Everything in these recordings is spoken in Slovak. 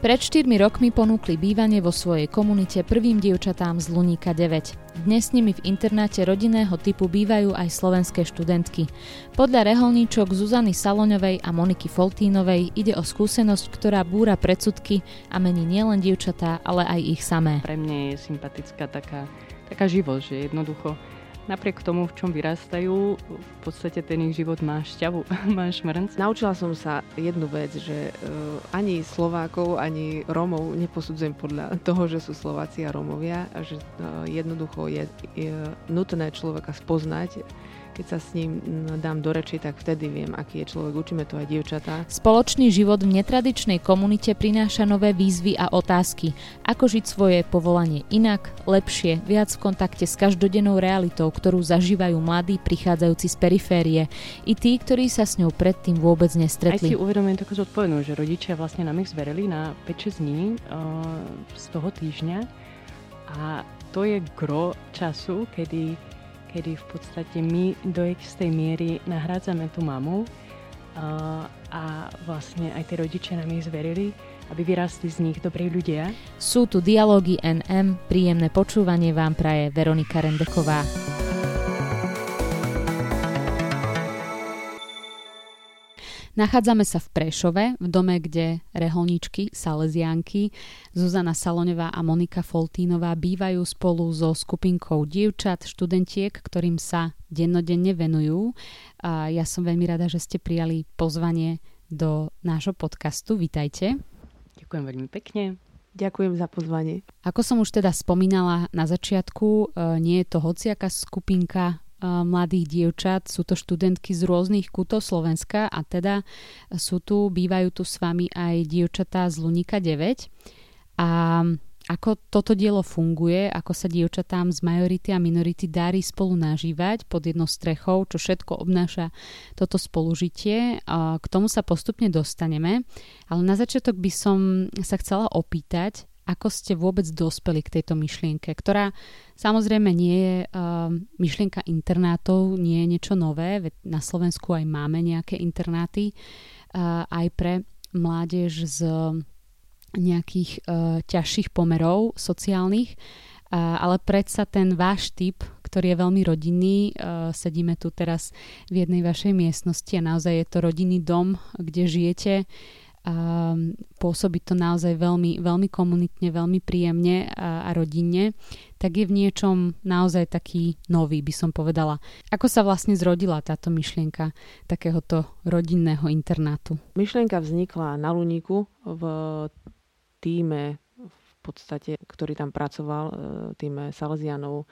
Pred 4 rokmi ponúkli bývanie vo svojej komunite prvým dievčatám z Luníka 9. Dnes s nimi v internáte rodinného typu bývajú aj slovenské študentky. Podľa reholníčok Zuzany Saloňovej a Moniky Foltínovej ide o skúsenosť, ktorá búra predsudky a mení nielen dievčatá, ale aj ich samé. Pre mňa je sympatická taká, taká živosť, že jednoducho napriek tomu, v čom vyrastajú, v podstate ten ich život má šťavu, má šmrnc. Naučila som sa jednu vec, že uh, ani Slovákov, ani Rómov neposudzujem podľa toho, že sú Slováci a Rómovia a že uh, jednoducho je, je nutné človeka spoznať keď sa s ním dám do reči, tak vtedy viem, aký je človek. Učíme to aj dievčatá. Spoločný život v netradičnej komunite prináša nové výzvy a otázky. Ako žiť svoje povolanie inak, lepšie, viac v kontakte s každodennou realitou, ktorú zažívajú mladí prichádzajúci z periférie. I tí, ktorí sa s ňou predtým vôbec nestretli. Aj si uvedomujem takú zodpovednosť, že rodičia vlastne nám ich zverili na 5-6 dní uh, z toho týždňa a to je gro času, kedy kedy v podstate my do istej miery nahrádzame tú mamu a, vlastne aj tie rodičia nám ich zverili, aby vyrastli z nich dobrí ľudia. Sú tu dialógy NM, príjemné počúvanie vám praje Veronika Rendeková. Nachádzame sa v Prešove, v dome, kde reholníčky, salesianky, Zuzana Saloňová a Monika Foltínová bývajú spolu so skupinkou dievčat, študentiek, ktorým sa dennodenne venujú. A ja som veľmi rada, že ste prijali pozvanie do nášho podcastu. Vítajte. Ďakujem veľmi pekne. Ďakujem za pozvanie. Ako som už teda spomínala na začiatku, e, nie je to hociaká skupinka mladých dievčat. Sú to študentky z rôznych kútov Slovenska a teda sú tu, bývajú tu s vami aj dievčatá z Lunika 9. A ako toto dielo funguje, ako sa dievčatám z majority a minority darí spolu nažívať pod jednou strechou, čo všetko obnáša toto spolužitie. K tomu sa postupne dostaneme, ale na začiatok by som sa chcela opýtať, ako ste vôbec dospeli k tejto myšlienke, ktorá samozrejme nie je uh, myšlienka internátov, nie je niečo nové, veď na Slovensku aj máme nejaké internáty uh, aj pre mládež z nejakých uh, ťažších pomerov sociálnych, uh, ale predsa ten váš typ, ktorý je veľmi rodinný, sedíme tu teraz v jednej vašej miestnosti a naozaj je to rodinný dom, kde žijete, a pôsobí to naozaj veľmi, veľmi komunitne, veľmi príjemne a, a rodinne, tak je v niečom naozaj taký nový, by som povedala. Ako sa vlastne zrodila táto myšlienka takéhoto rodinného internátu? Myšlienka vznikla na Luníku v týme v podstate, ktorý tam pracoval, e, týme Salesianov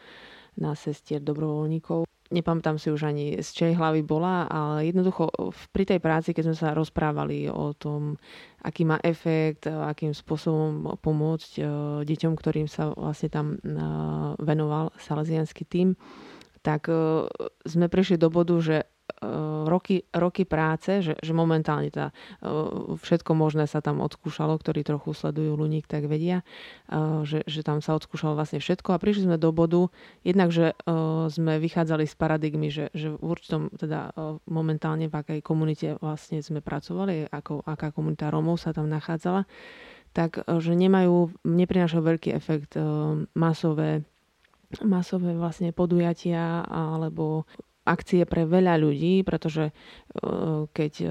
na sestier dobrovoľníkov nepamätám si už ani z čej hlavy bola, ale jednoducho pri tej práci, keď sme sa rozprávali o tom, aký má efekt, akým spôsobom pomôcť deťom, ktorým sa vlastne tam venoval salesianský tým, tak sme prišli do bodu, že roky, roky práce, že, že momentálne teda všetko možné sa tam odskúšalo, ktorí trochu sledujú Luník, tak vedia, eh, že, že tam sa odskúšalo vlastne všetko. A prišli sme do bodu, jednak, že sme vychádzali z paradigmy, že, že v určitom, teda momentálne v akej komunite vlastne sme pracovali, ako, aká komunita Rómov sa tam nachádzala, tak že nemajú, neprinášajú veľký efekt masové masové vlastne podujatia alebo akcie pre veľa ľudí, pretože e, keď e,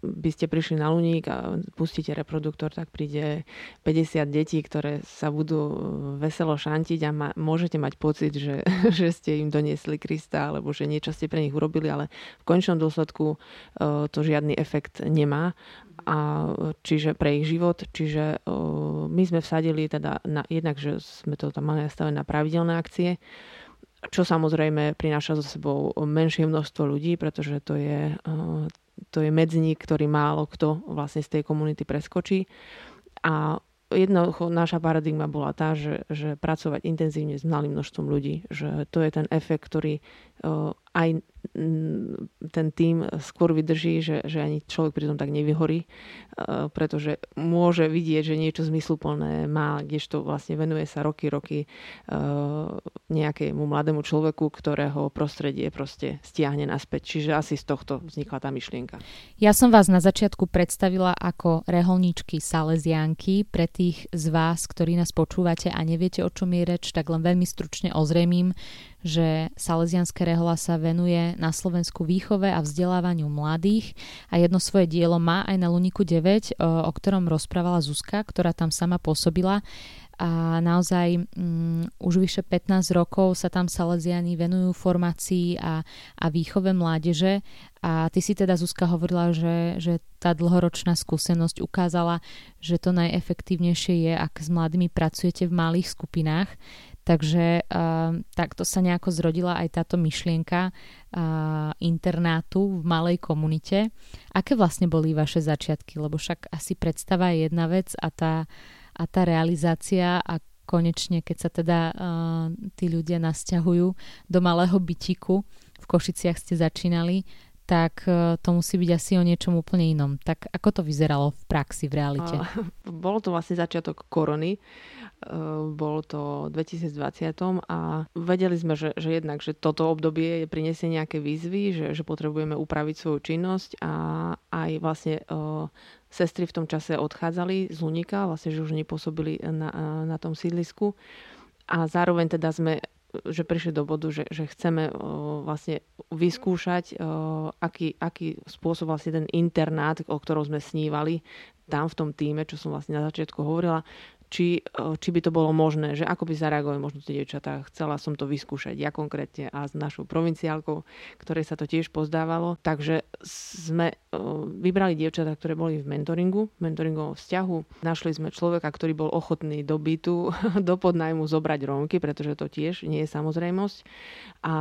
by ste prišli na Luník a pustíte reproduktor, tak príde 50 detí, ktoré sa budú e, veselo šantiť a ma, môžete mať pocit, že, že ste im doniesli Krista alebo že niečo ste pre nich urobili, ale v končnom dôsledku to žiadny efekt nemá a čiže pre ich život. Čiže my sme vsadili teda na, jednak, že sme to tam mali nastavené na pravidelné akcie, čo samozrejme prináša so sebou menšie množstvo ľudí, pretože to je, eh, to je medzník, ktorý málo kto vlastne z tej komunity preskočí. A jednoducho naša paradigma bola tá, že, že pracovať intenzívne s malým množstvom ľudí, že to je ten efekt, ktorý uh, aj ten tým skôr vydrží, že, že ani človek pri tom tak nevyhorí, e, pretože môže vidieť, že niečo zmysluplné má, kdežto vlastne venuje sa roky, roky e, nejakému mladému človeku, ktorého prostredie proste stiahne naspäť. Čiže asi z tohto vznikla tá myšlienka. Ja som vás na začiatku predstavila ako reholníčky Salesianky. Pre tých z vás, ktorí nás počúvate a neviete, o čom je reč, tak len veľmi stručne ozrejmím, že Salesianské rehola sa venuje na Slovensku výchove a vzdelávaniu mladých a jedno svoje dielo má aj na Luniku 9, o, o ktorom rozprávala Zuzka, ktorá tam sama pôsobila. A naozaj um, už vyše 15 rokov sa tam Salesiani venujú formácii a, a výchove mládeže. A ty si teda Zuzka hovorila, že, že tá dlhoročná skúsenosť ukázala, že to najefektívnejšie je, ak s mladými pracujete v malých skupinách, Takže uh, takto sa nejako zrodila aj táto myšlienka uh, internátu v malej komunite. Aké vlastne boli vaše začiatky? Lebo však asi predstava je jedna vec a tá, a tá realizácia a konečne, keď sa teda uh, tí ľudia nasťahujú do malého bytiku, v Košiciach ste začínali, tak uh, to musí byť asi o niečom úplne inom. Tak ako to vyzeralo v praxi, v realite? Bolo to vlastne začiatok korony. Eh, bol to v 2020 a vedeli sme, že, že jednak, že toto obdobie prinesie nejaké výzvy, že, že potrebujeme upraviť svoju činnosť a aj vlastne uh, sestry v tom čase odchádzali z Lunika, vlastne, že už nepôsobili na, na tom sídlisku a zároveň teda sme že prišli do bodu, že, že chceme uh, vlastne vyskúšať, uh, aký, aký spôsob vlastne ten internát, o ktorom sme snívali tam v tom týme, čo som vlastne na začiatku hovorila, či, e, či by to bolo možné, že ako by zareagovali možno tie dievčatá. Chcela som to vyskúšať ja konkrétne a s našou provinciálkou, ktorej sa to tiež pozdávalo. Takže sme e, vybrali dievčatá, ktoré boli v mentoringu, v mentoringovom vzťahu. Našli sme človeka, ktorý bol ochotný do bytu, do podnajmu zobrať Rómky, pretože to tiež nie je samozrejmosť. A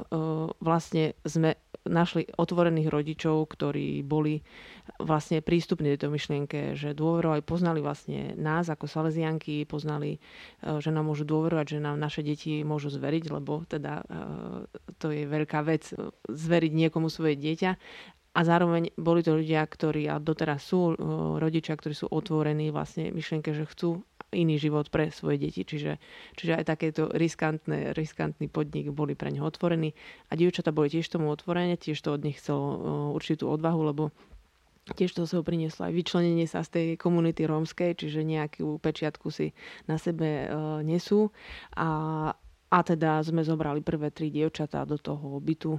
e, vlastne sme našli otvorených rodičov, ktorí boli vlastne prístupní tejto myšlienke, že dôverovali, poznali vlastne nás ako Salesianky, poznali, e, že nám môžu dôverovať, že nám naše deti môžu zveriť, lebo teda e, to je veľká vec e, zveriť niekomu svoje dieťa. A zároveň boli to ľudia, ktorí, a doteraz sú rodičia, ktorí sú otvorení vlastne myšlienke, že chcú iný život pre svoje deti. Čiže, čiže aj takéto riskantné, riskantný podnik boli pre neho otvorení. A dievčata boli tiež tomu otvorené, tiež to od nich chcelo uh, určitú odvahu, lebo Tiež to sebou prinieslo aj vyčlenenie sa z tej komunity rómskej, čiže nejakú pečiatku si na sebe uh, nesú. A, a teda sme zobrali prvé tri dievčatá do toho bytu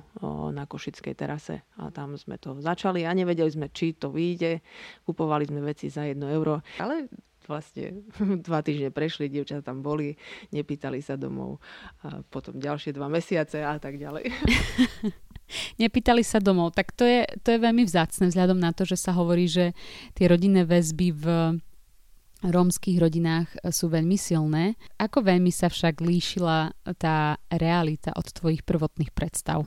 na Košickej terase a tam sme to začali a nevedeli sme, či to vyjde. Kupovali sme veci za jedno euro, ale vlastne dva týždne prešli, dievčatá tam boli, nepýtali sa domov a potom ďalšie dva mesiace a tak ďalej. nepýtali sa domov. Tak to je, to je veľmi vzácne vzhľadom na to, že sa hovorí, že tie rodinné väzby v rómskych rodinách sú veľmi silné. Ako veľmi sa však líšila tá realita od tvojich prvotných predstav?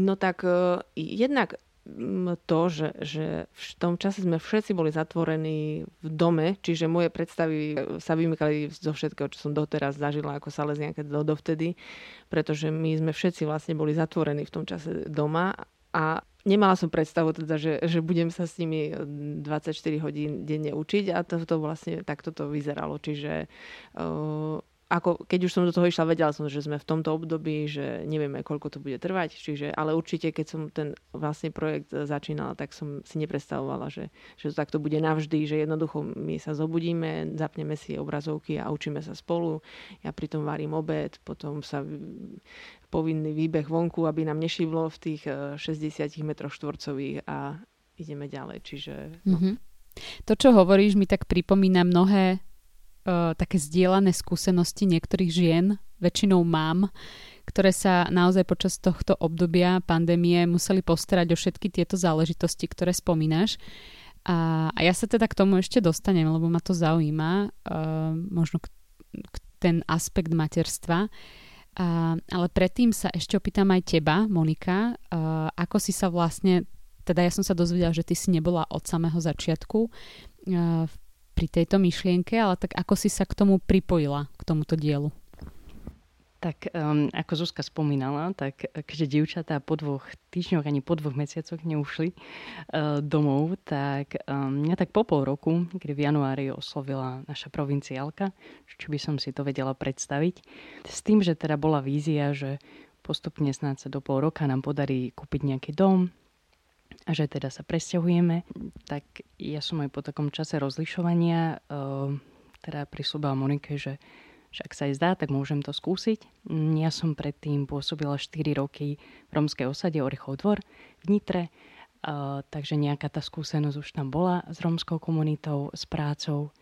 No tak uh, jednak to, že, že v tom čase sme všetci boli zatvorení v dome, čiže moje predstavy sa vymykali zo všetkého, čo som doteraz zažila ako Salesianka do, dovtedy, pretože my sme všetci vlastne boli zatvorení v tom čase doma a nemala som predstavu teda, že, že budem sa s nimi 24 hodín denne učiť a to, to vlastne takto to vyzeralo. Čiže uh, ako, keď už som do toho išla, vedela som, že sme v tomto období, že nevieme, koľko to bude trvať, čiže, ale určite, keď som ten vlastne projekt začínala, tak som si nepredstavovala, že, že to takto bude navždy, že jednoducho my sa zobudíme, zapneme si obrazovky a učíme sa spolu. Ja pritom varím obed, potom sa povinný výbeh vonku, aby nám nešiblo v tých 60 eh, metroch štvorcových a ideme ďalej. Čiže, no. mm-hmm. To, čo hovoríš, mi tak pripomína mnohé uh, také zdieľané skúsenosti niektorých žien, väčšinou mám, ktoré sa naozaj počas tohto obdobia pandémie museli postarať o všetky tieto záležitosti, ktoré spomínaš. A, a ja sa teda k tomu ešte dostanem, lebo ma to zaujíma, uh, možno k, k ten aspekt materstva. Uh, ale predtým sa ešte opýtam aj teba, Monika, uh, ako si sa vlastne, teda ja som sa dozvedela, že ty si nebola od samého začiatku uh, v pri tejto myšlienke, ale tak ako si sa k tomu pripojila, k tomuto dielu? Tak um, ako Zuzka spomínala, tak keďže dievčatá po dvoch týždňoch ani po dvoch mesiacoch neušli uh, domov, tak um, mňa tak po pol roku, kedy v januári oslovila naša provinciálka, či by som si to vedela predstaviť, s tým, že teda bola vízia, že postupne snáď sa do pol roka nám podarí kúpiť nejaký dom, a že teda sa presťahujeme, tak ja som aj po takom čase rozlišovania uh, teda prislúbila Monike, že že ak sa aj zdá, tak môžem to skúsiť. Ja som predtým pôsobila 4 roky v romskej osade Orechov dvor v Nitre, uh, takže nejaká tá skúsenosť už tam bola s romskou komunitou, s prácou.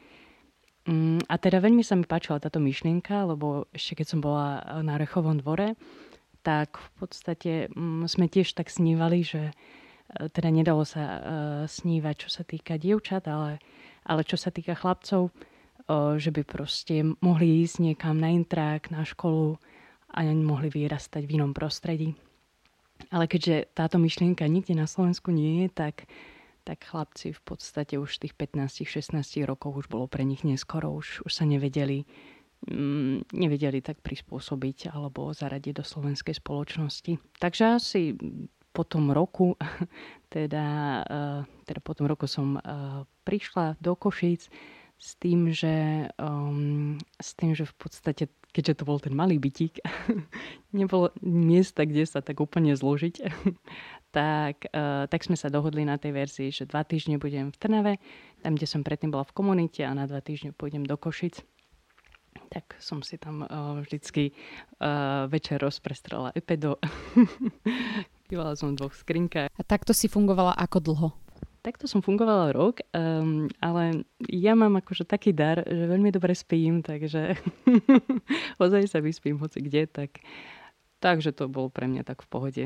Um, a teda veľmi sa mi páčila táto myšlienka, lebo ešte keď som bola na Orechovom dvore, tak v podstate um, sme tiež tak snívali, že teda nedalo sa uh, snívať, čo sa týka dievčat, ale, ale čo sa týka chlapcov, že by proste mohli ísť niekam na intrak, na školu a mohli vyrastať v inom prostredí. Ale keďže táto myšlienka nikde na Slovensku nie je, tak, tak chlapci v podstate už tých 15-16 rokov už bolo pre nich neskoro, už, už sa nevedeli, mm, nevedeli tak prispôsobiť alebo zaradiť do slovenskej spoločnosti. Takže asi po tom roku, teda, uh, teda po tom roku som uh, prišla do Košíc, s tým, že, um, s tým, že v podstate, keďže to bol ten malý bytík, nebolo miesta, kde sa tak úplne zložiť, tak, uh, tak sme sa dohodli na tej verzii, že dva týždne budem v Trnave, tam, kde som predtým bola v komunite a na dva týždne pôjdem do Košic. Tak som si tam uh, vždycky uh, večer rozprestrela epedo. Bývala som v dvoch skrinkách. A takto si fungovala ako dlho? Takto som fungovala rok, um, ale ja mám akože taký dar, že veľmi dobre spím, takže ozaj sa vyspím hoci kde, tak Takže to bolo pre mňa tak v pohode.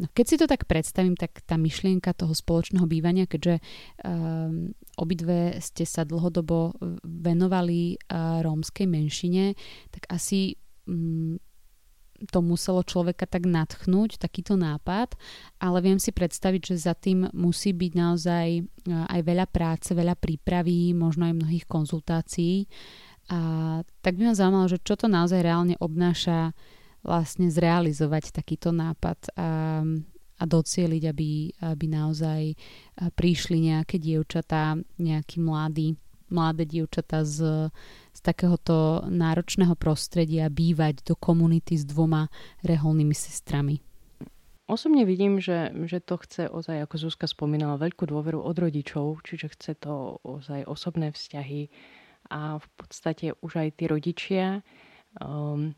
No, keď si to tak predstavím, tak tá myšlienka toho spoločného bývania, keďže um, obidve ste sa dlhodobo venovali uh, rómskej menšine, tak asi um, to muselo človeka tak natchnúť, takýto nápad, ale viem si predstaviť, že za tým musí byť naozaj e, aj veľa práce, veľa prípravy, možno aj mnohých konzultácií. A tak by ma zaujímalo, že čo to naozaj reálne obnáša vlastne zrealizovať takýto nápad a, a docieliť, aby, aby naozaj e, prišli nejaké dievčatá, nejakí mladí mladé dievčatá z, z takéhoto náročného prostredia bývať do komunity s dvoma reholnými sestrami? Osobne vidím, že, že to chce ozaj, ako Zuzka spomínala, veľkú dôveru od rodičov, čiže chce to ozaj osobné vzťahy a v podstate už aj tí rodičia, um,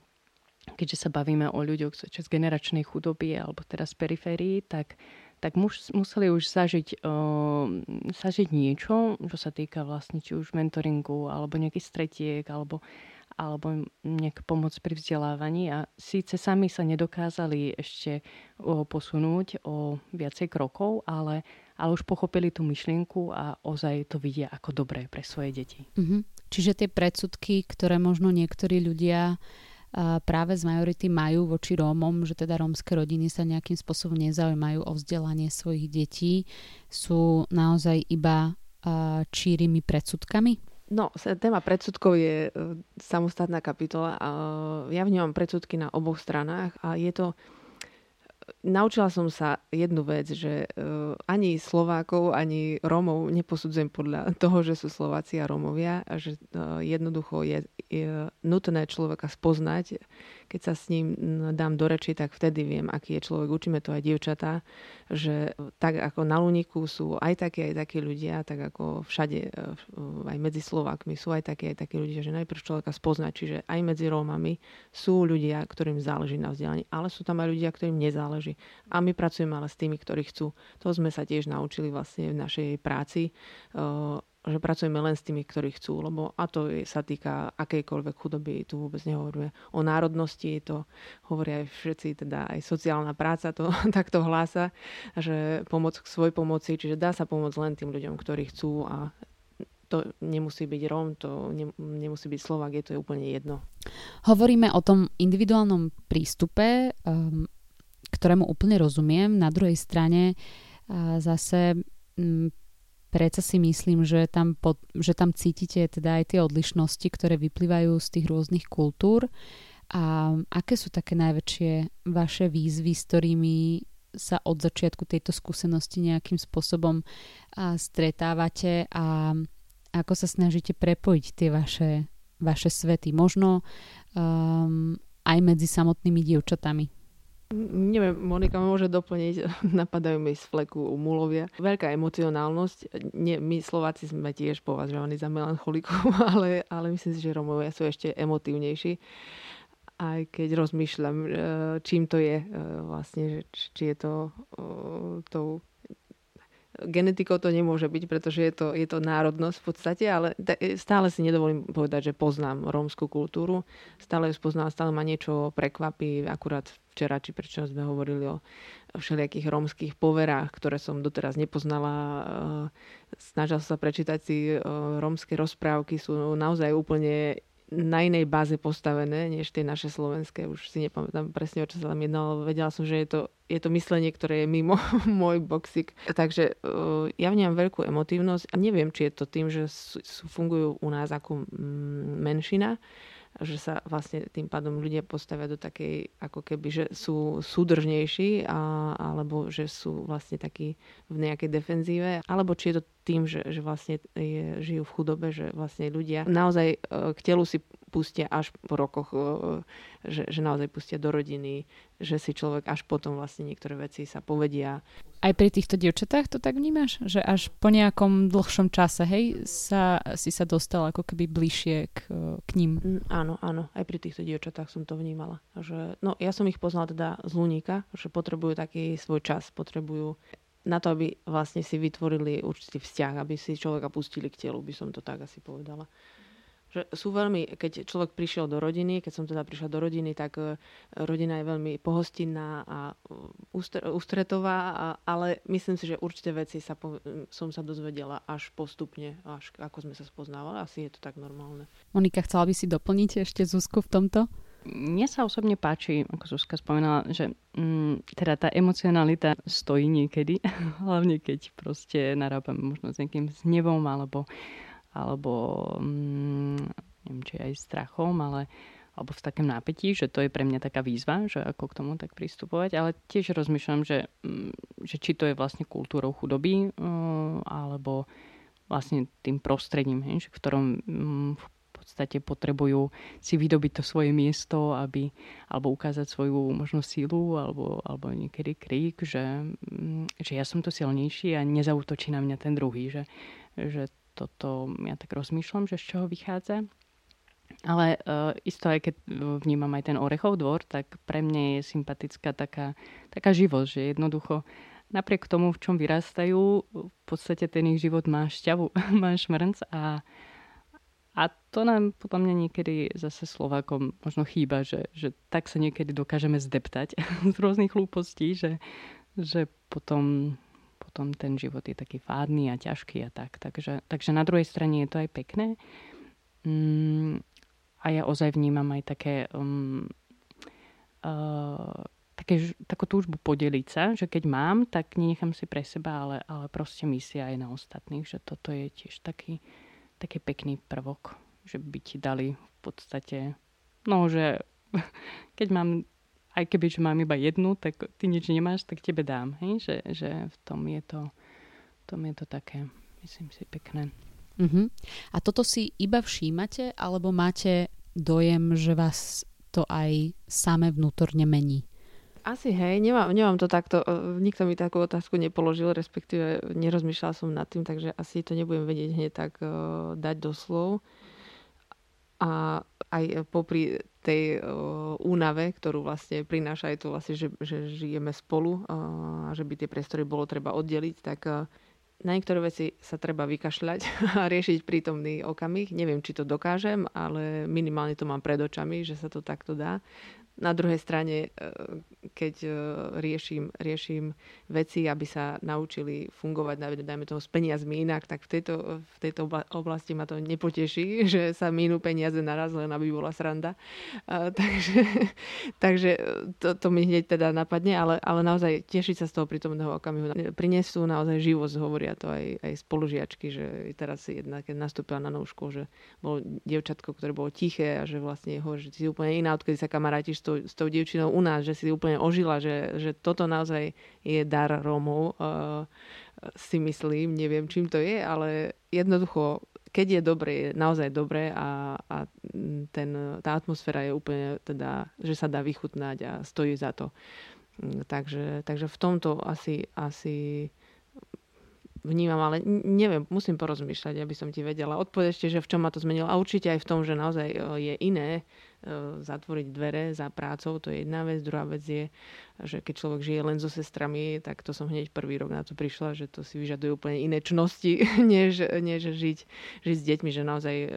keďže sa bavíme o ľuďoch z generačnej chudoby alebo teraz periférii, tak tak muž, museli už zažiť, uh, zažiť niečo, čo sa týka vlastne či už mentoringu, alebo nejakých stretiek, alebo, alebo nejaká pomoc pri vzdelávaní. A síce sami sa nedokázali ešte uh, posunúť o viacej krokov, ale, ale už pochopili tú myšlienku a ozaj to vidia ako dobré pre svoje deti. Mm-hmm. Čiže tie predsudky, ktoré možno niektorí ľudia práve z majority majú voči Rómom, že teda rómske rodiny sa nejakým spôsobom nezaujímajú o vzdelanie svojich detí, sú naozaj iba čírimi predsudkami? No, téma predsudkov je e, samostatná kapitola. Ja vnímam predsudky na oboch stranách a je to naučila som sa jednu vec, že uh, ani Slovákov, ani Rómov neposudzujem podľa toho, že sú Slováci a Rómovia a že uh, jednoducho je, je nutné človeka spoznať keď sa s ním dám do reči, tak vtedy viem, aký je človek. Učíme to aj dievčatá, že tak ako na Luniku sú aj takí, aj takí ľudia, tak ako všade, e, aj medzi Slovákmi sú aj takí, aj takí ľudia, že najprv človeka spoznať. Čiže aj medzi Rómami sú ľudia, ktorým záleží na vzdelaní, ale sú tam aj ľudia, ktorým nezáleží. A my pracujeme ale s tými, ktorí chcú. To sme sa tiež naučili vlastne v našej práci e, že pracujeme len s tými, ktorí chcú, lebo a to sa týka akejkoľvek chudoby, tu vôbec nehovoríme o národnosti, to hovoria aj všetci, teda aj sociálna práca to takto hlása, že pomoc k svoj pomoci, čiže dá sa pomôcť len tým ľuďom, ktorí chcú a to nemusí byť Róm, to nemusí byť Slovak, je to úplne jedno. Hovoríme o tom individuálnom prístupe, um, ktorému úplne rozumiem. Na druhej strane zase predsa si myslím, že tam, pod, že tam cítite teda aj tie odlišnosti, ktoré vyplývajú z tých rôznych kultúr. A aké sú také najväčšie vaše výzvy, s ktorými sa od začiatku tejto skúsenosti nejakým spôsobom stretávate? A ako sa snažíte prepojiť tie vaše, vaše svety, možno um, aj medzi samotnými dievčatami. Neviem, Monika môže doplniť, napadajú mi z fleku mulovia. Veľká emocionálnosť, Nie, my Slováci sme tiež považovaní za melancholikov, ale, ale myslím si, že Romovia sú ešte emotívnejší. Aj keď rozmýšľam, e, čím to je e, vlastne, či je to tou genetikou to nemôže byť, pretože je to, je to národnosť v podstate, ale stále si nedovolím povedať, že poznám rómskú kultúru. Stále ju spoznám, stále ma niečo prekvapí. Akurát včera, či prečo sme hovorili o všelijakých rómskych poverách, ktoré som doteraz nepoznala. Snažil sa prečítať si rómske rozprávky, sú naozaj úplne na inej báze postavené, než tie naše slovenské. Už si nepamätám presne, o čo sa tam jednalo. Vedela som, že je to, je to myslenie, ktoré je mimo môj boxik. Takže uh, ja vnímam veľkú emotívnosť a neviem, či je to tým, že sú, fungujú u nás ako mm, menšina, že sa vlastne tým pádom ľudia postavia do takej, ako keby, že sú súdržnejší, a, alebo že sú vlastne takí v nejakej defenzíve, alebo či je to tým, že, že vlastne je, žijú v chudobe, že vlastne ľudia naozaj e, k telu si pustia až po rokoch, že, že naozaj pustia do rodiny, že si človek až potom vlastne niektoré veci sa povedia. Aj pri týchto dievčatách to tak vnímaš? Že až po nejakom dlhšom čase, hej, sa, si sa dostal ako keby bližšie k, k ním? Mm, áno, áno, aj pri týchto dievčatách som to vnímala. Že, no, ja som ich poznala teda z Luníka, že potrebujú taký svoj čas, potrebujú na to, aby vlastne si vytvorili určitý vzťah, aby si človeka pustili k telu, by som to tak asi povedala že sú veľmi, keď človek prišiel do rodiny, keď som teda prišla do rodiny, tak e, rodina je veľmi pohostinná a e, ústretová, ale myslím si, že určité veci sa po, som sa dozvedela až postupne, až ako sme sa spoznávali. Asi je to tak normálne. Monika, chcela by si doplniť ešte Zuzku v tomto? Mne sa osobne páči, ako Zuzka spomínala, že mm, teda tá emocionalita stojí niekedy, hlavne keď proste narábame možno s nejakým znevom alebo alebo mm, neviem, či aj strachom, ale alebo v takém nápetí, že to je pre mňa taká výzva, že ako k tomu tak pristupovať, ale tiež rozmýšľam, že, mm, že či to je vlastne kultúrou chudoby, uh, alebo vlastne tým prostredím, hej, v ktorom v podstate potrebujú si vydobiť to svoje miesto, aby, alebo ukázať svoju možno sílu, alebo, alebo niekedy krík, že, um, že ja som to silnejší a nezautočí na mňa ten druhý, že, že toto ja tak rozmýšľam, že z čoho vychádza. Ale uh, isto aj keď vnímam aj ten Orechov dvor, tak pre mňa je sympatická taká, taká živosť, že jednoducho napriek tomu, v čom vyrastajú, v podstate ten ich život má šťavu, má šmrnc a, a to nám podľa mňa niekedy zase Slovákom možno chýba, že, že tak sa niekedy dokážeme zdeptať z rôznych hlúpostí, že, že potom potom ten život je taký fádny a ťažký a tak. Takže, takže na druhej strane je to aj pekné. Mm, a ja ozaj vnímam aj také, um, uh, také takú túžbu podeliť sa, že keď mám, tak nenechám si pre seba, ale, ale proste myslia aj na ostatných, že toto je tiež taký, taký pekný prvok, že by ti dali v podstate, no že keď mám aj keby, že mám iba jednu, tak ty nič nemáš, tak tebe dám. Hej? Že, že v tom je to, v tom je to také, myslím si, pekné. Uh-huh. A toto si iba všímate, alebo máte dojem, že vás to aj same vnútorne mení? Asi hej, nemám, nemám to takto, e, nikto mi takú otázku nepoložil, respektíve nerozmýšľala som nad tým, takže asi to nebudem vedieť hneď tak uh, dať do slov. A aj popri tej uh, únave, ktorú vlastne prináša aj to vlastne, že, že žijeme spolu a že by tie priestory bolo treba oddeliť, tak uh, na niektoré veci sa treba vykašľať a riešiť prítomný okamih. Neviem, či to dokážem, ale minimálne to mám pred očami, že sa to takto dá. Na druhej strane, e, keď e, riešim, riešim veci, aby sa naučili fungovať, dajme toho, s peniazmi inak, tak v tejto, v tejto oblasti ma to nepoteší, že sa minú peniaze naraz, len aby bola sranda. Takže takže to, to mi hneď teda napadne, ale, ale naozaj tešiť sa z toho prítomného okamihu. Prinesú naozaj živosť, hovoria to aj, aj spolužiačky, že teraz jedna, keď nastúpila na novú školu, že bolo dievčatko, ktoré bolo tiché a že vlastne hovorí, že si úplne iná, odkedy sa kamarátiš tou, s tou dievčinou u nás, že si úplne ožila, že, že toto naozaj je dar Rómov, uh, si myslím, neviem čím to je, ale jednoducho, keď je dobre, je naozaj dobre a, a ten, tá atmosféra je úplne teda, že sa dá vychutnať a stojí za to. Mm, takže, takže v tomto asi, asi vnímam, ale neviem, musím porozmýšľať, aby som ti vedela odpovedať ešte, že v čom ma to zmenilo. A určite aj v tom, že naozaj e, je iné e, zatvoriť dvere za prácou, to je jedna vec. Druhá vec je, že keď človek žije len so sestrami, tak to som hneď prvý rok na to prišla, že to si vyžaduje úplne iné čnosti, než, než žiť, žiť s deťmi, že naozaj e,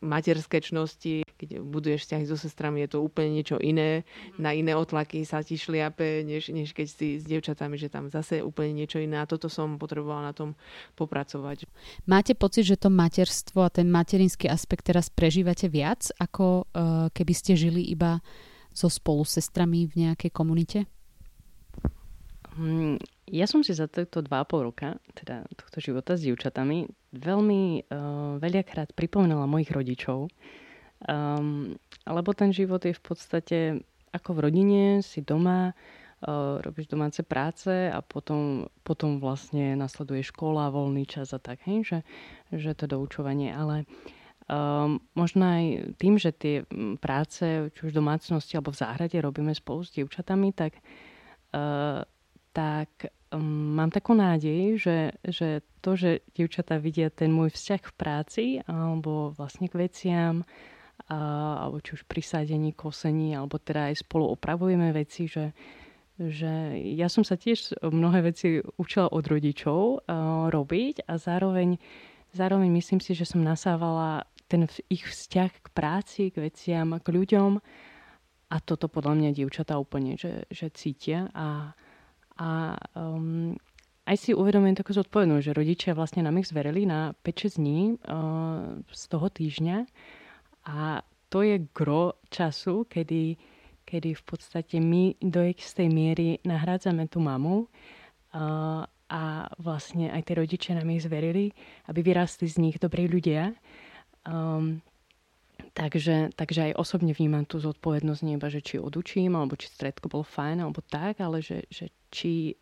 materské čnosti, keď buduješ vzťahy so sestrami, je to úplne niečo iné. Na iné otlaky sa ti šliape, než, než keď si s dievčatami, že tam zase úplne niečo iné. A toto som potrebovala na tom popracovať. Máte pocit, že to materstvo a ten materinský aspekt teraz prežívate viac, ako uh, keby ste žili iba so spolu sestrami v nejakej komunite? Hmm, ja som si za tieto 2,5 roka, teda tohto života s dievčatami, veľmi uh, veľakrát pripomínala mojich rodičov. Um, lebo ten život je v podstate ako v rodine, si doma, uh, robíš domáce práce a potom, potom vlastne nasleduje škola, voľný čas a tak, hej, že, že to doučovanie. Ale um, možno aj tým, že tie práce, či už v domácnosti alebo v záhrade robíme spolu s dievčatami, tak uh, tak um, mám takú nádej, že, že to, že dievčatá vidia ten môj vzťah v práci alebo vlastne k veciam, a, alebo či už pri sádení, kosení, alebo teda aj spolu opravujeme veci, že, že ja som sa tiež mnohé veci učila od rodičov uh, robiť a zároveň, zároveň myslím si, že som nasávala ten ich vzťah k práci, k veciam, k ľuďom. A toto podľa mňa dievčatá úplne, že, že cítia. A, a um, aj si uvedomujem takú zodpovednosť, že rodičia vlastne nám ich zverili na 5-6 dní uh, z toho týždňa a to je gro času, kedy, kedy v podstate my do istej miery nahrádzame tú mamu uh, a vlastne aj tie rodičia nám ich zverili, aby vyrastli z nich dobrí ľudia. Um, Takže, takže aj osobne vnímam tú zodpovednosť nie iba, že či odučím, alebo či stredko bolo fajn, alebo tak, ale že, že či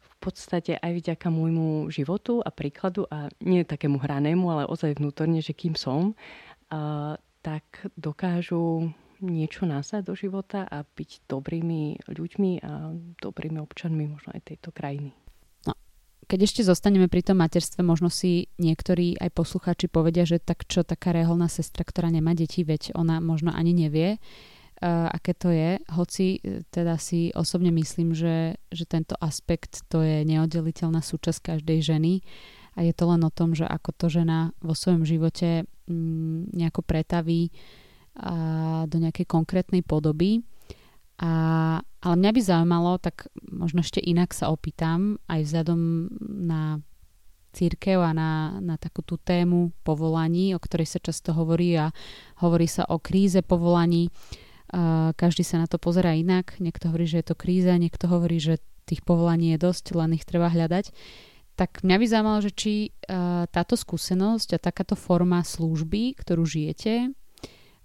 v podstate aj vďaka môjmu životu a príkladu a nie takému hranému, ale ozaj vnútorne, že kým som, uh, tak dokážu niečo násať do života a byť dobrými ľuďmi a dobrými občanmi možno aj tejto krajiny. Keď ešte zostaneme pri tom materstve, možno si niektorí aj poslucháči povedia, že tak čo taká reholná sestra, ktorá nemá deti, veď ona možno ani nevie, uh, aké to je. Hoci e, teda si osobne myslím, že, že tento aspekt to je neoddeliteľná súčasť každej ženy a je to len o tom, že ako to žena vo svojom živote mm, nejako pretaví a, do nejakej konkrétnej podoby. A, ale mňa by zaujímalo, tak možno ešte inak sa opýtam, aj vzhľadom na církev a na, na takú tú tému povolaní, o ktorej sa často hovorí a hovorí sa o kríze povolaní. Každý sa na to pozera inak. Niekto hovorí, že je to kríza, niekto hovorí, že tých povolaní je dosť, len ich treba hľadať. Tak mňa by zaujímalo, že či táto skúsenosť a takáto forma služby, ktorú žijete,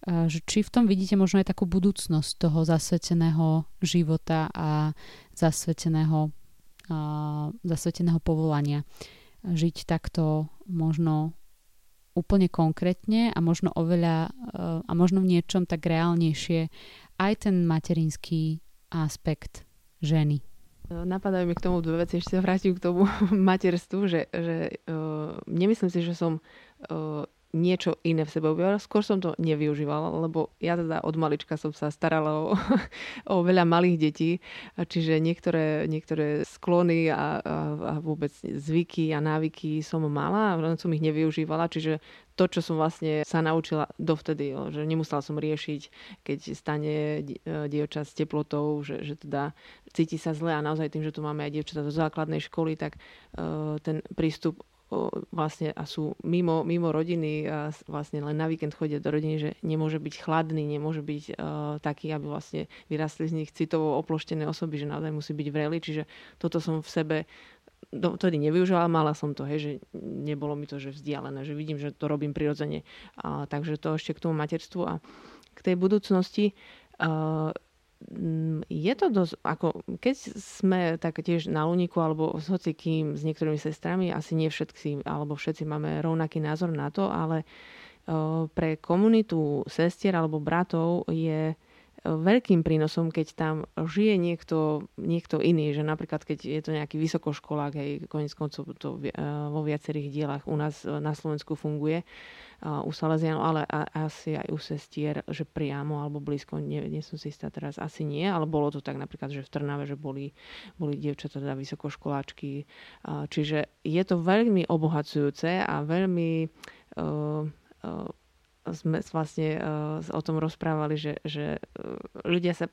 že či v tom vidíte možno aj takú budúcnosť toho zasveteného života a zasveteného, zasveteného povolania. Žiť takto možno úplne konkrétne a možno oveľa a možno v niečom tak reálnejšie aj ten materinský aspekt ženy. Napadajú mi k tomu dve veci, ešte sa vrátim k tomu materstvu, že, že uh, nemyslím si, že som uh, niečo iné v sebe objavila. Skôr som to nevyužívala, lebo ja teda od malička som sa starala o, o veľa malých detí, čiže niektoré, niektoré sklony a, a, a vôbec zvyky a návyky som mala, len som ich nevyužívala, čiže to, čo som vlastne sa naučila dovtedy, že nemusela som riešiť, keď stane dievča s teplotou, že, že teda cíti sa zle a naozaj tým, že tu máme aj dievčatá zo základnej školy, tak uh, ten prístup vlastne a sú mimo, mimo rodiny a vlastne len na víkend chodia do rodiny, že nemôže byť chladný, nemôže byť uh, taký, aby vlastne vyrastli z nich citovo oploštené osoby, že naozaj musí byť vreli. Čiže toto som v sebe vtedy nevyužila, mala som to, hej, že nebolo mi to že vzdialené, že vidím, že to robím prirodzene. A, takže to ešte k tomu materstvu a k tej budúcnosti. Uh, je to dosť, ako keď sme tak tiež na Luniku alebo s hocikým, s niektorými sestrami, asi nie všetci, alebo všetci máme rovnaký názor na to, ale pre komunitu sestier alebo bratov je veľkým prínosom, keď tam žije niekto, niekto iný, že napríklad keď je to nejaký vysokoškolák, aj konec koncov to vo viacerých dielach u nás na Slovensku funguje, u Salesianov, ale asi aj u sestier, že priamo alebo blízko, nie, nie som si istá teraz, asi nie, ale bolo to tak napríklad, že v Trnave, že boli, boli dievčatá teda vysokoškoláčky. Čiže je to veľmi obohacujúce a veľmi uh, uh, sme vlastne uh, o tom rozprávali, že, že ľudia sa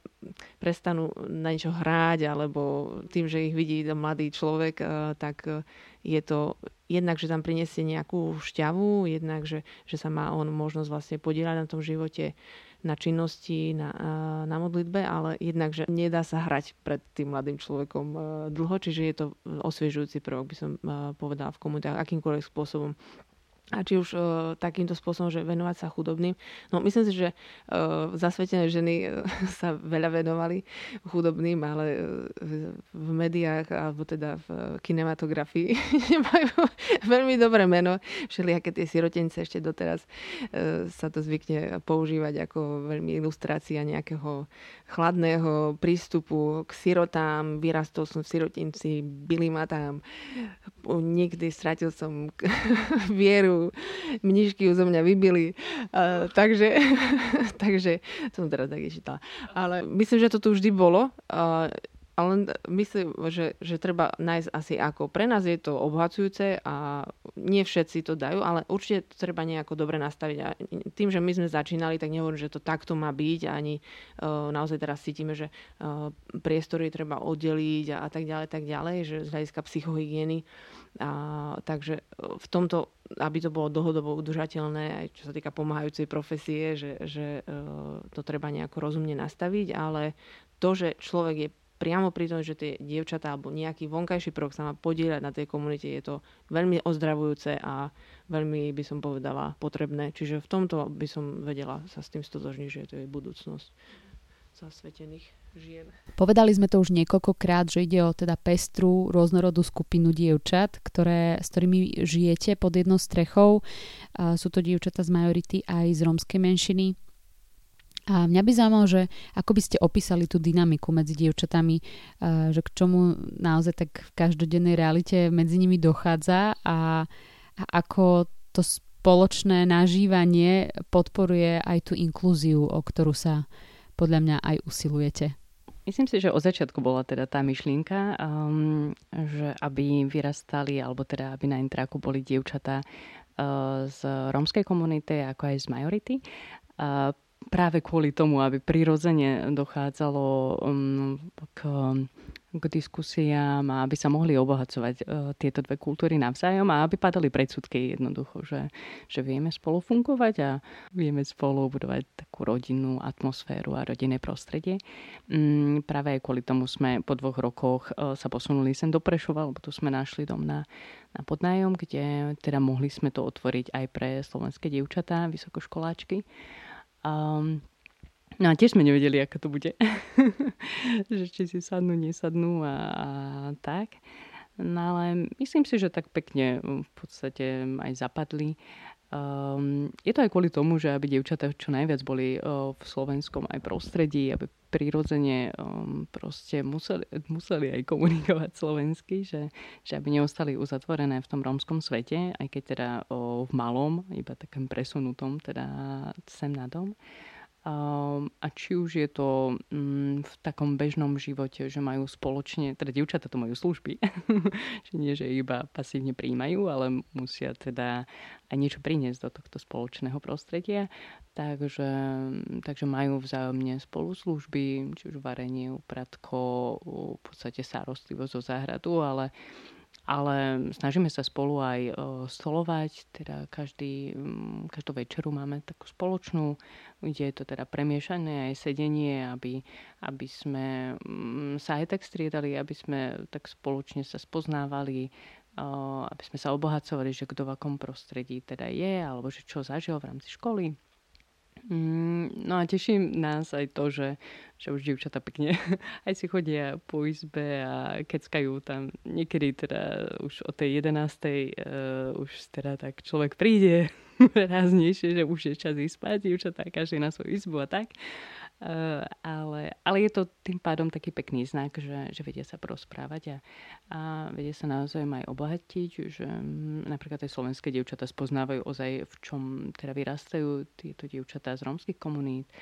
prestanú na niečo hráť, alebo tým, že ich vidí mladý človek, uh, tak je to jednak, že tam prinesie nejakú šťavu, jednak, že, že sa má on možnosť vlastne podielať na tom živote, na činnosti, na, na modlitbe, ale jednak, že nedá sa hrať pred tým mladým človekom dlho, čiže je to osviežujúci prvok, by som povedala v komunitách, akýmkoľvek spôsobom a či už uh, takýmto spôsobom, že venovať sa chudobným. No myslím si, že uh, zasvetené ženy uh, sa veľa venovali chudobným, ale uh, v médiách alebo teda v kinematografii majú veľmi dobré meno. Všelijaké tie sirotenice ešte doteraz uh, sa to zvykne používať ako veľmi ilustrácia nejakého chladného prístupu k sirotám. Vyrastol som v sirotinci, byli ma tam. Niekdy stratil som vieru mnišky zo mňa vybili. Uh, takže, takže som teraz tak čítala. Ale myslím, že to tu vždy bolo. Uh, ale myslím, že, že treba nájsť asi ako. Pre nás je to obhacujúce a nie všetci to dajú, ale určite to treba nejako dobre nastaviť. A tým, že my sme začínali, tak nehovorím, že to takto má byť, ani uh, naozaj teraz cítime, že uh, priestory treba oddeliť a, a tak ďalej, tak ďalej, že z hľadiska psychohygieny. A, takže v tomto, aby to bolo dlhodobo udržateľné, aj čo sa týka pomáhajúcej profesie, že, že uh, to treba nejako rozumne nastaviť, ale to, že človek je priamo pri tom, že tie dievčatá alebo nejaký vonkajší prvok sa má podieľať na tej komunite, je to veľmi ozdravujúce a veľmi by som povedala potrebné. Čiže v tomto by som vedela sa s tým stotožniť, že to je budúcnosť zasvetených žien. Povedali sme to už niekoľkokrát, že ide o teda pestru, rôznorodú skupinu dievčat, ktoré, s ktorými žijete pod jednou strechou. Sú to dievčata z majority aj z rómskej menšiny. A mňa by zaujímalo, že ako by ste opísali tú dynamiku medzi dievčatami, že k čomu naozaj tak v každodennej realite medzi nimi dochádza a, a ako to spoločné nažívanie podporuje aj tú inklúziu, o ktorú sa podľa mňa aj usilujete. Myslím si, že od začiatku bola teda tá myšlienka, um, že aby vyrastali, alebo teda aby na intráku boli dievčatá uh, z rómskej komunity, ako aj z majority. Uh, práve kvôli tomu, aby prirodzene dochádzalo um, k, k diskusiám a aby sa mohli obohacovať uh, tieto dve kultúry navzájom a aby padali predsudky jednoducho, že, že vieme spolu fungovať a vieme spolu budovať takú rodinnú atmosféru a rodinné prostredie. Um, práve kvôli tomu sme po dvoch rokoch uh, sa posunuli sem do Prešova, lebo tu sme našli dom na, na podnájom, kde teda mohli sme to otvoriť aj pre slovenské dievčatá, vysokoškoláčky. Um, no a tiež sme nevedeli, ako to bude. že či si sadnú, nesadnú a, a tak. No ale myslím si, že tak pekne v podstate aj zapadli. Um, je to aj kvôli tomu, že aby dievčatá čo najviac boli uh, v slovenskom aj prostredí, aby prirodzene um, proste museli, museli aj komunikovať slovensky, že, že aby neostali uzatvorené v tom rómskom svete, aj keď teda uh, v malom, iba takým presunutom, teda sem na dom. Um, a či už je to um, v takom bežnom živote, že majú spoločne, teda dievčatá to majú služby, že nie, že iba pasívne príjmajú, ale musia teda aj niečo priniesť do tohto spoločného prostredia. Takže, takže majú vzájomne spolu služby, či už varenie, upratko, v podstate starostlivosť zo záhradu, ale ale snažíme sa spolu aj stolovať, teda každý, mm, každú večeru máme takú spoločnú, kde je to teda premiešané aj sedenie, aby, aby sme mm, sa aj tak striedali, aby sme tak spoločne sa spoznávali, aby sme sa obohacovali, že kto v akom prostredí teda je, alebo že čo zažil v rámci školy. Mm, no a teší nás aj to, že, že už dievčata pekne aj si chodia po izbe a keckajú tam. Niekedy teda už o tej 11. Uh, už teda tak človek príde ráznejšie, že už je čas ísť spať, dievčatá každý na svoju izbu a tak. Uh, ale, ale je to tým pádom taký pekný znak, že, že vedia sa prosprávať a, a vedia sa naozaj aj obohatiť, že m, napríklad aj slovenské dievčatá spoznávajú ozaj, v čom teda vyrastajú tieto dievčatá z rómskych komunít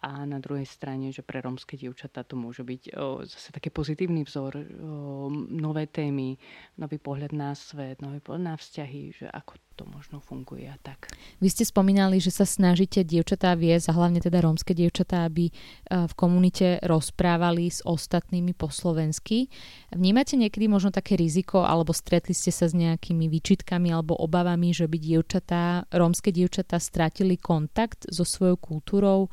a na druhej strane, že pre rómske dievčatá to môže byť zase taký pozitívny vzor, nové témy, nový pohľad na svet, nový pohľad na vzťahy, že ako to možno funguje a tak. Vy ste spomínali, že sa snažíte dievčatá viesť a hlavne teda rómske dievčatá, aby e, v komunite rozprávali s ostatnými po slovensky. Vnímate niekedy možno také riziko alebo stretli ste sa s nejakými výčitkami alebo obavami, že by dievčatá, rómske dievčatá stratili kontakt so svojou kultúrou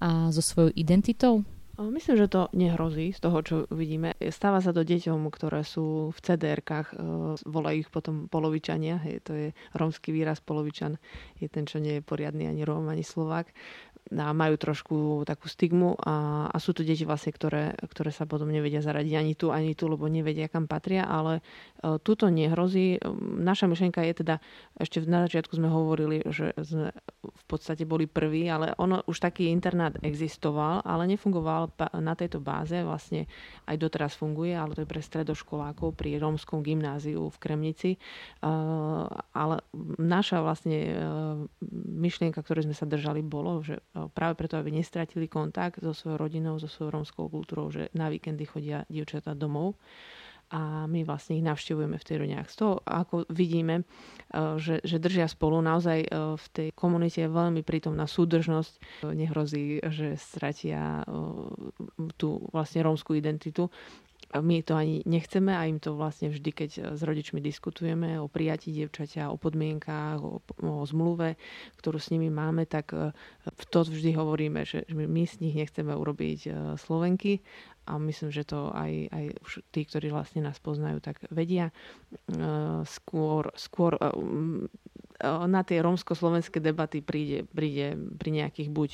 a so svojou identitou? Myslím, že to nehrozí z toho, čo vidíme. Stáva sa to deťom, ktoré sú v CDR-kách, e, volajú ich potom polovičania, hej, to je rómsky výraz polovičan, je ten, čo nie je poriadny ani Róm, ani Slovák majú trošku takú stigmu a, a sú to deti vlastne, ktoré, ktoré sa potom nevedia zaradiť ani tu, ani tu, lebo nevedia, kam patria, ale e, tuto nehrozí. Naša myšlienka je teda, ešte na začiatku sme hovorili, že sme v podstate boli prví, ale ono už taký internát existoval, ale nefungoval na tejto báze, vlastne aj doteraz funguje, ale to je pre stredoškolákov pri rómskom gymnáziu v Kremnici. E, ale naša vlastne e, myšlienka, ktorej sme sa držali, bolo, že práve preto, aby nestratili kontakt so svojou rodinou, so svojou romskou kultúrou, že na víkendy chodia dievčatá domov a my vlastne ich navštevujeme v tej rodinách. Z toho, ako vidíme, e, že, že držia spolu, naozaj e, v tej komunite je veľmi prítomná súdržnosť. Nehrozí, že stratia e, tú vlastne rómskú identitu my to ani nechceme a im to vlastne vždy, keď s rodičmi diskutujeme o prijatí dievčaťa, o podmienkách, o, o zmluve, ktorú s nimi máme, tak e, to vždy hovoríme, že my z nich nechceme urobiť e, Slovenky a myslím, že to aj, aj tí, ktorí vlastne nás poznajú, tak vedia. E, skôr, skôr na tie rómsko-slovenské debaty príde, príde pri nejakých buď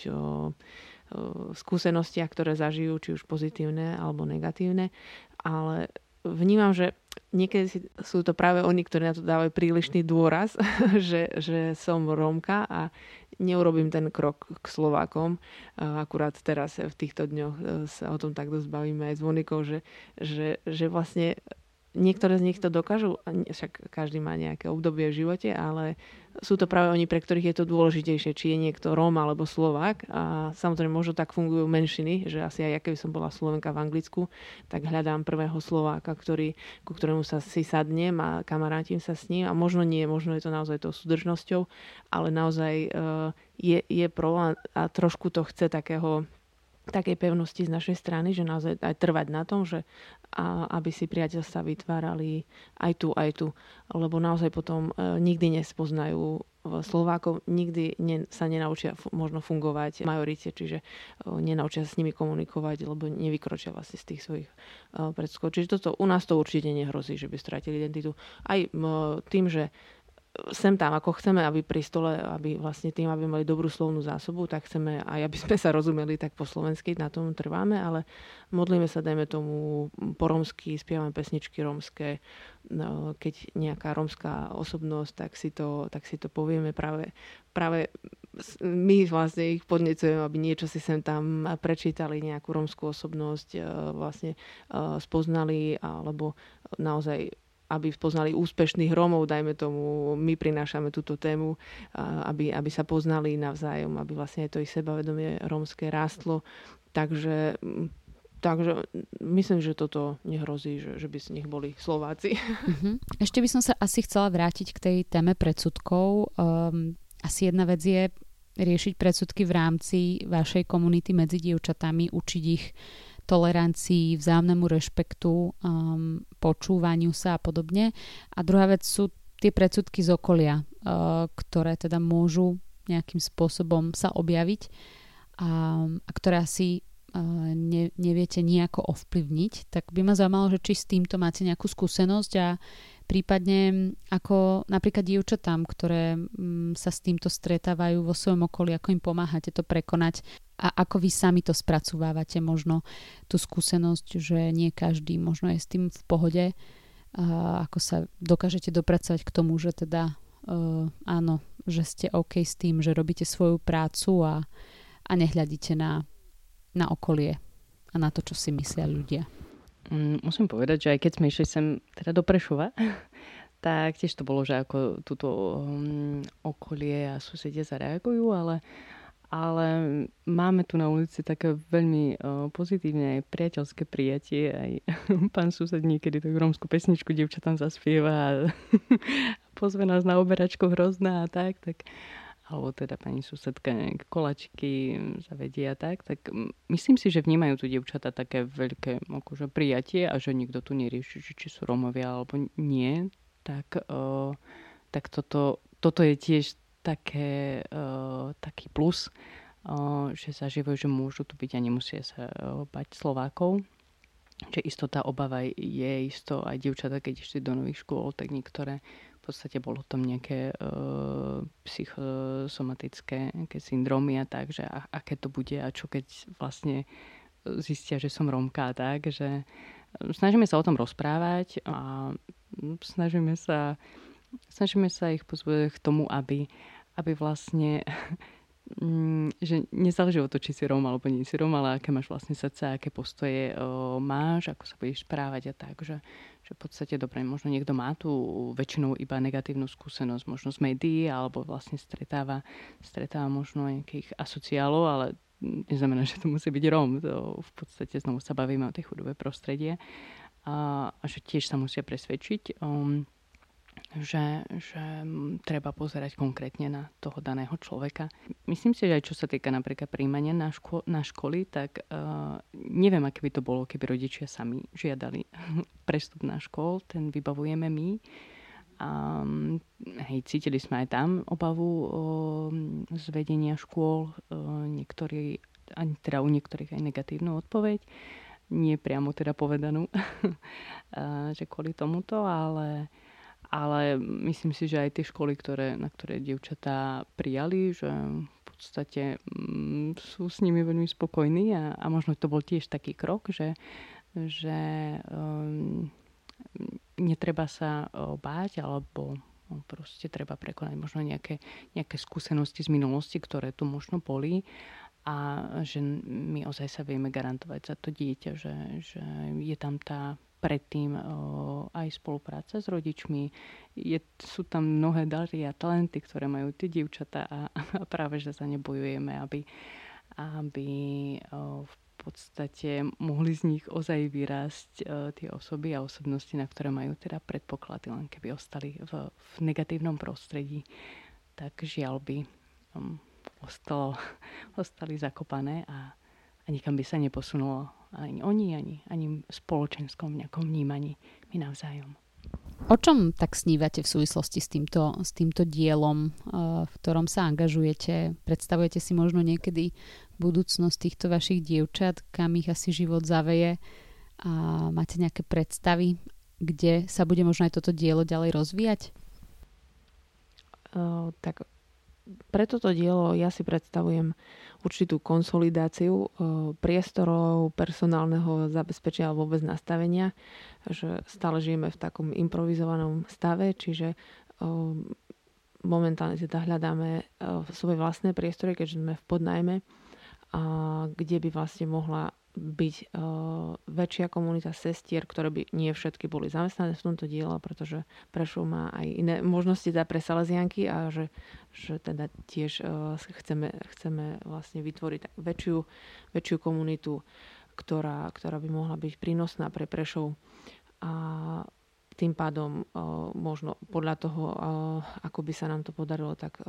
skúsenostiach, ktoré zažijú, či už pozitívne alebo negatívne. Ale vnímam, že niekedy sú to práve oni, ktorí na to dávajú prílišný dôraz, že, že som Rómka a neurobím ten krok k Slovákom. Akurát teraz v týchto dňoch e, sa o tom tak dosť bavíme aj s Monikou, že, že, že vlastne niektoré z nich to dokážu, však každý má nejaké obdobie v živote, ale sú to práve oni, pre ktorých je to dôležitejšie, či je niekto Róm alebo Slovák. A samozrejme, možno tak fungujú menšiny, že asi aj ja, keby som bola Slovenka v Anglicku, tak hľadám prvého Slováka, ktorý, ku ktorému sa si sadnem a kamarátim sa s ním. A možno nie, možno je to naozaj tou súdržnosťou, ale naozaj uh, je, je problém a trošku to chce takého takej pevnosti z našej strany, že naozaj aj trvať na tom, že a, aby si priateľstva vytvárali aj tu, aj tu. Lebo naozaj potom e, nikdy nespoznajú Slovákov, nikdy ne, sa nenaučia f- možno fungovať majorite, čiže e, nenaučia sa s nimi komunikovať, lebo nevykročia vlastne z tých svojich e, predskov. Čiže toto u nás to určite nehrozí, že by stratili identitu. Aj m, tým, že sem tam, ako chceme, aby pri stole, aby vlastne tým, aby mali dobrú slovnú zásobu, tak chceme aj, aby sme sa rozumeli, tak po slovensky na tom trváme, ale modlíme sa, dajme tomu po romsky, spievame pesničky romské, no, keď nejaká romská osobnosť, tak si to, tak si to povieme práve, práve my vlastne ich podnecujeme, aby niečo si sem tam prečítali, nejakú romskú osobnosť e, vlastne e, spoznali, alebo naozaj aby poznali úspešných Rómov, dajme tomu, my prinášame túto tému, aby, aby sa poznali navzájom, aby vlastne to ich sebavedomie rómske rástlo. Takže Takže myslím, že toto nehrozí, že, že by z nich boli Slováci. Uh-huh. Ešte by som sa asi chcela vrátiť k tej téme predsudkov. Um, asi jedna vec je riešiť predsudky v rámci vašej komunity medzi dievčatami, učiť ich tolerancii, vzájomnému rešpektu, um, počúvaniu sa a podobne. A druhá vec sú tie predsudky z okolia, uh, ktoré teda môžu nejakým spôsobom sa objaviť a, a ktoré asi uh, ne, neviete nejako ovplyvniť, tak by ma zaujímalo, že či s týmto máte nejakú skúsenosť a prípadne ako napríklad dievčatám, ktoré sa s týmto stretávajú vo svojom okolí, ako im pomáhate to prekonať a ako vy sami to spracovávate možno tú skúsenosť, že nie každý možno je s tým v pohode a ako sa dokážete dopracovať k tomu, že teda uh, áno, že ste OK s tým, že robíte svoju prácu a, a nehľadíte na, na okolie a na to, čo si myslia ľudia. Mm, musím povedať, že aj keď sme išli sem teda do Prešova, tak tiež to bolo, že ako túto um, okolie a susedia zareagujú, ale, ale máme tu na ulici také veľmi uh, pozitívne aj priateľské prijatie. Aj pán sused niekedy takú rómsku pesničku dievčatám zaspieva a pozve nás na oberačku hrozná a tak, tak alebo teda pani susedka nejaké kolačky zavedie a tak, tak myslím si, že vnímajú tu dievčata také veľké akože, prijatie a že nikto tu nerieši, či, sú Romovia alebo nie, tak, uh, tak toto, toto je tiež také, uh, taký plus, uh, že zažívajú, že môžu tu byť a nemusia sa bať Slovákov. Čiže isto tá obava je isto aj dievčata, keď išli do nových škôl, tak niektoré podstate bolo tam nejaké uh, psychosomatické nejaké syndromy a tak, že a, aké to bude a čo keď vlastne zistia, že som Rómka a tak, že e, snažíme sa o tom rozprávať a snažíme sa, snažíme sa ich pozvať k tomu, aby, aby vlastne Mm, že nezáleží o to, či si Róm alebo nie si Róm, ale aké máš vlastne srdce, aké postoje o, máš, ako sa budeš správať a tak, že, že v podstate dobre, možno niekto má tu väčšinou iba negatívnu skúsenosť, možno z médií, alebo vlastne stretáva, stretáva možno nejakých asociálov, ale neznamená, že to musí byť Róm. To v podstate znovu sa bavíme o tej chudobé prostredie a, a že tiež sa musia presvedčiť. Um, že, že treba pozerať konkrétne na toho daného človeka. Myslím si, že aj čo sa týka napríklad príjmania na, ško- na školy, tak uh, neviem, aké by to bolo, keby rodičia sami žiadali prestup na škol, ten vybavujeme my. A hej, cítili sme aj tam obavu o zvedenia škôl, uh, niektorí, ani teda u niektorých aj negatívnu odpoveď nie priamo teda povedanú, že kvôli tomuto, ale ale myslím si, že aj tie školy, ktoré, na ktoré dievčatá prijali, že v podstate mm, sú s nimi veľmi spokojní a, a možno to bol tiež taký krok, že, že um, netreba sa báť alebo no, proste treba prekonať možno nejaké, nejaké skúsenosti z minulosti, ktoré tu možno boli a že my ozaj sa vieme garantovať za to dieťa, že, že je tam tá predtým aj spolupráca s rodičmi. Je, sú tam mnohé dary a talenty, ktoré majú tie dievčatá a, a práve, že za ne bojujeme, aby, aby v podstate mohli z nich ozaj vyrásť tie osoby a osobnosti, na ktoré majú teda predpoklady, len keby ostali v, v negatívnom prostredí, tak žiaľ by um, ostalo, ostali zakopané a, a nikam by sa neposunulo ani oni, ani, ani spoločenskom nejakom vnímaní my navzájom. O čom tak snívate v súvislosti s týmto, s týmto dielom, eh, v ktorom sa angažujete? Predstavujete si možno niekedy budúcnosť týchto vašich dievčat, kam ich asi život zaveje a máte nejaké predstavy, kde sa bude možno aj toto dielo ďalej rozvíjať? tak pre toto dielo ja si predstavujem určitú konsolidáciu priestorov, personálneho zabezpečenia alebo vôbec nastavenia, že stále žijeme v takom improvizovanom stave, čiže momentálne teda hľadáme svoje vlastné priestory, keďže sme v podnajme, a kde by vlastne mohla byť uh, väčšia komunita sestier, ktoré by nie všetky boli zamestnané v tomto diele, pretože Prešov má aj iné možnosti teda pre Salesianky a že, že teda tiež uh, chceme, chceme vlastne vytvoriť väčšiu, väčšiu komunitu, ktorá, ktorá by mohla byť prínosná pre Prešov. A tým pádom uh, možno podľa toho, ako by sa nám to podarilo, tak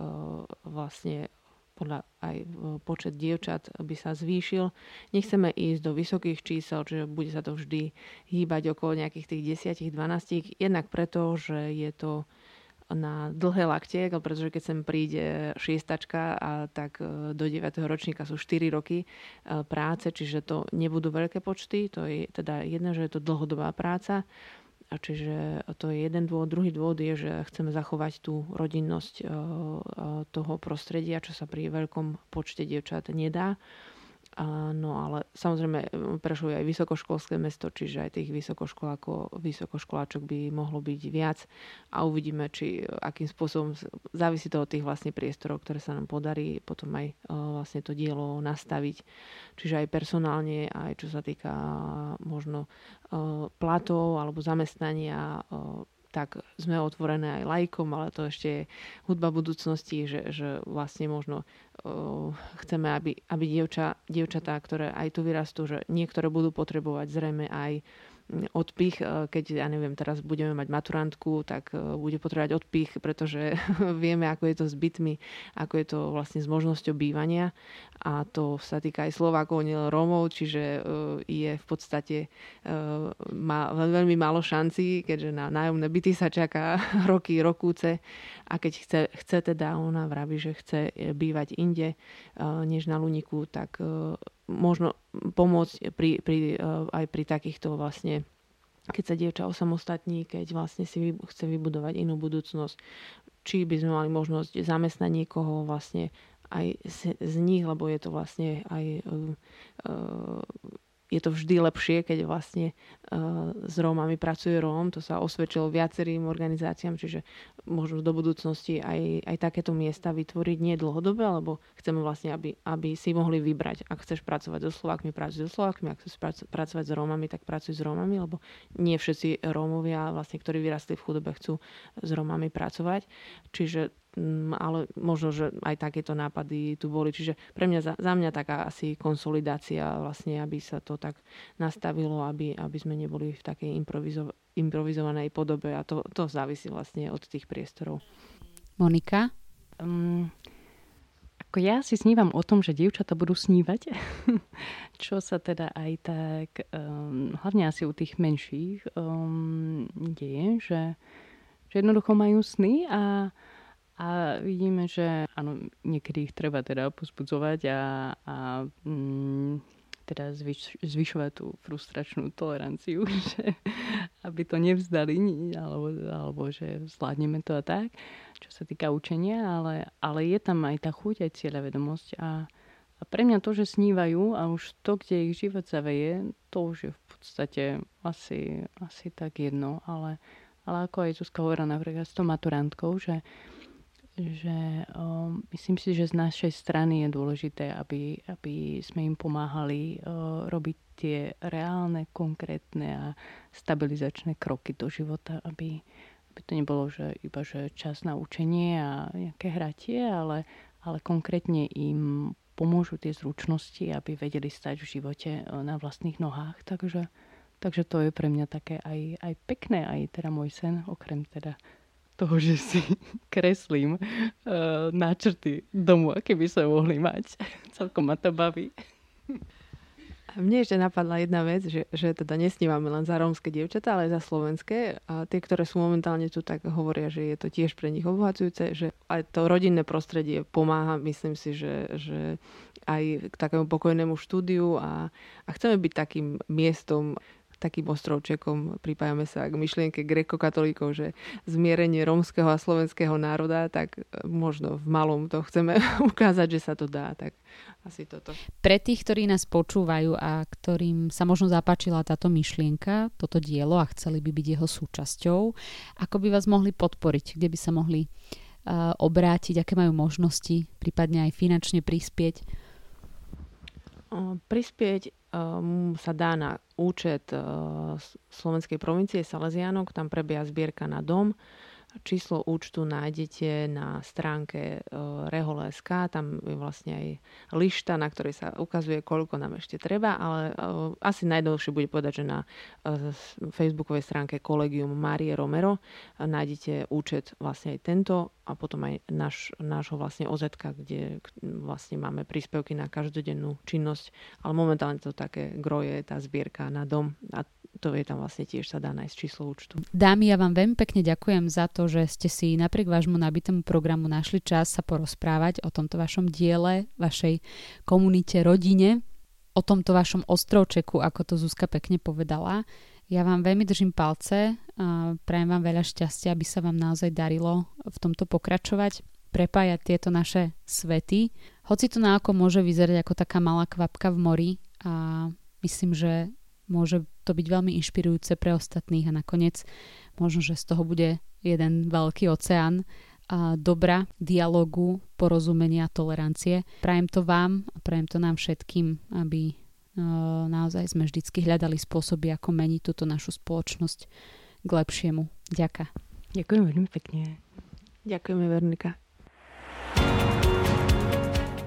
vlastne podľa aj e, počet dievčat by sa zvýšil. Nechceme ísť do vysokých čísel, čiže bude sa to vždy hýbať okolo nejakých tých 10-12, jednak preto, že je to na dlhé laktie, pretože keď sem príde šiestačka a tak e, do 9. ročníka sú 4 roky e, práce, čiže to nebudú veľké počty, to je teda jedna, že je to dlhodobá práca a čiže to je jeden dôvod. Druhý dôvod je, že chceme zachovať tú rodinnosť eh, eh, toho prostredia, čo sa pri veľkom počte dievčat nedá. No ale samozrejme e, Prešov je aj vysokoškolské mesto, čiže aj tých vysokoškolákov, vysokoškoláčok by mohlo byť viac a uvidíme, či e, akým spôsobom závisí to od tých vlastne priestorov, ktoré sa nám podarí potom aj e, vlastne to dielo nastaviť. Čiže aj personálne, aj čo sa týka možno platov alebo zamestnania tak sme otvorené aj lajkom, ale to ešte je hudba budúcnosti, že, že vlastne možno uh, chceme, aby, aby dievča, dievčatá, ktoré aj tu vyrastú, že niektoré budú potrebovať zrejme aj uh, odpich, e, keď, ja neviem, teraz budeme mať maturantku, tak e, bude potrebovať odpich, pretože vieme, ako je to s bytmi, ako je to vlastne s možnosťou bývania. A to sa týka aj Slovákov, nie Rómov, čiže e, je v podstate má veľmi málo šancí, keďže na nájomné byty sa čaká roky, rokúce. A keď chce, chce teda, ona vraví, že chce bývať inde než na Luniku, tak možno pomôcť pri, pri, eh, aj pri takýchto vlastne keď sa dievča osamostatní, keď vlastne si chce vybudovať inú budúcnosť, či by sme mali možnosť zamestnať niekoho vlastne aj z, z nich, lebo je to vlastne aj uh, uh, je to vždy lepšie, keď vlastne uh, s Rómami pracuje Róm. To sa osvedčilo viacerým organizáciám, čiže možno do budúcnosti aj, aj takéto miesta vytvoriť nie dlhodobé, lebo chceme vlastne, aby, aby si mohli vybrať. Ak chceš pracovať so Slovákmi, pracuj so Slovákmi, ak chceš pracovať s Rómami, tak pracuj s Rómami, lebo nie všetci Rómovia, vlastne, ktorí vyrastli v chudobe, chcú s Rómami pracovať. Čiže ale možno, že aj takéto nápady tu boli. Čiže pre mňa, za, za mňa taká asi konsolidácia vlastne, aby sa to tak nastavilo, aby, aby sme neboli v takej improvizo- improvizovanej podobe a to, to závisí vlastne od tých priestorov. Monika? Um, ako ja si snívam o tom, že dievčata budú snívať, čo sa teda aj tak, um, hlavne asi u tých menších, um, deje, že, že jednoducho majú sny a a vidíme, že áno, niekedy ich treba teda pozbudzovať a, a mm, teda zvyš, zvyšovať tú frustračnú toleranciu, že aby to nevzdali, alebo, alebo že zvládneme to a tak, čo sa týka učenia, ale, ale je tam aj tá chuť, aj cieľa vedomosť a, a pre mňa to, že snívajú a už to, kde ich život zaveje, to už je v podstate asi, asi tak jedno, ale, ale ako aj Zuzka hovorila napríklad s tou maturantkou, že že um, myslím si, že z našej strany je dôležité, aby, aby sme im pomáhali uh, robiť tie reálne, konkrétne a stabilizačné kroky do života, aby, aby to nebolo že iba že čas na učenie a nejaké hratie, ale, ale konkrétne im pomôžu tie zručnosti, aby vedeli stať v živote na vlastných nohách. Takže, takže to je pre mňa také aj, aj pekné, aj teda môj sen, okrem teda toho, že si kreslím uh, náčrty domu, aké by sme mohli mať. Celkom ma to baví. Mne ešte napadla jedna vec, že, že teda nesnívame len za rómske dievčatá, ale aj za slovenské. A tie, ktoré sú momentálne tu, tak hovoria, že je to tiež pre nich obohacujúce, že aj to rodinné prostredie pomáha, myslím si, že, že aj k takému pokojnému štúdiu a, a chceme byť takým miestom, takým ostrovčekom pripájame sa k myšlienke grekokatolíkov, že zmierenie rómskeho a slovenského národa, tak možno v malom to chceme ukázať, že sa to dá. Tak asi toto. Pre tých, ktorí nás počúvajú a ktorým sa možno zapáčila táto myšlienka, toto dielo a chceli by byť jeho súčasťou, ako by vás mohli podporiť, kde by sa mohli uh, obrátiť, aké majú možnosti, prípadne aj finančne prispieť? Prispieť um, sa dá na účet uh, Slovenskej provincie Salesianok, tam prebieha zbierka na dom. Číslo účtu nájdete na stránke uh, Rehole.sk, tam je vlastne aj lišta, na ktorej sa ukazuje, koľko nám ešte treba, ale uh, asi najdlhšie bude povedať, že na uh, facebookovej stránke Kolegium Marie Romero nájdete účet vlastne aj tento a potom aj náš, nášho vlastne OZ, kde vlastne máme príspevky na každodennú činnosť, ale momentálne to také groje, tá zbierka na dom a to je tam vlastne tiež sa dá nájsť číslo účtu. Dámy, ja vám veľmi pekne ďakujem za to, že ste si napriek vášmu nabitému programu našli čas sa porozprávať o tomto vašom diele, vašej komunite, rodine, o tomto vašom ostrovčeku, ako to Zuzka pekne povedala. Ja vám veľmi držím palce, a prajem vám veľa šťastia, aby sa vám naozaj darilo v tomto pokračovať, prepájať tieto naše svety. Hoci to na oko môže vyzerať ako taká malá kvapka v mori a myslím, že môže to byť veľmi inšpirujúce pre ostatných a nakoniec možno, že z toho bude jeden veľký oceán a dobra, dialogu, porozumenia, tolerancie. Prajem to vám a prajem to nám všetkým, aby naozaj sme vždycky hľadali spôsoby, ako meniť túto našu spoločnosť k lepšiemu. Ďaká. Ďakujem veľmi pekne. Ďakujeme, Vernika.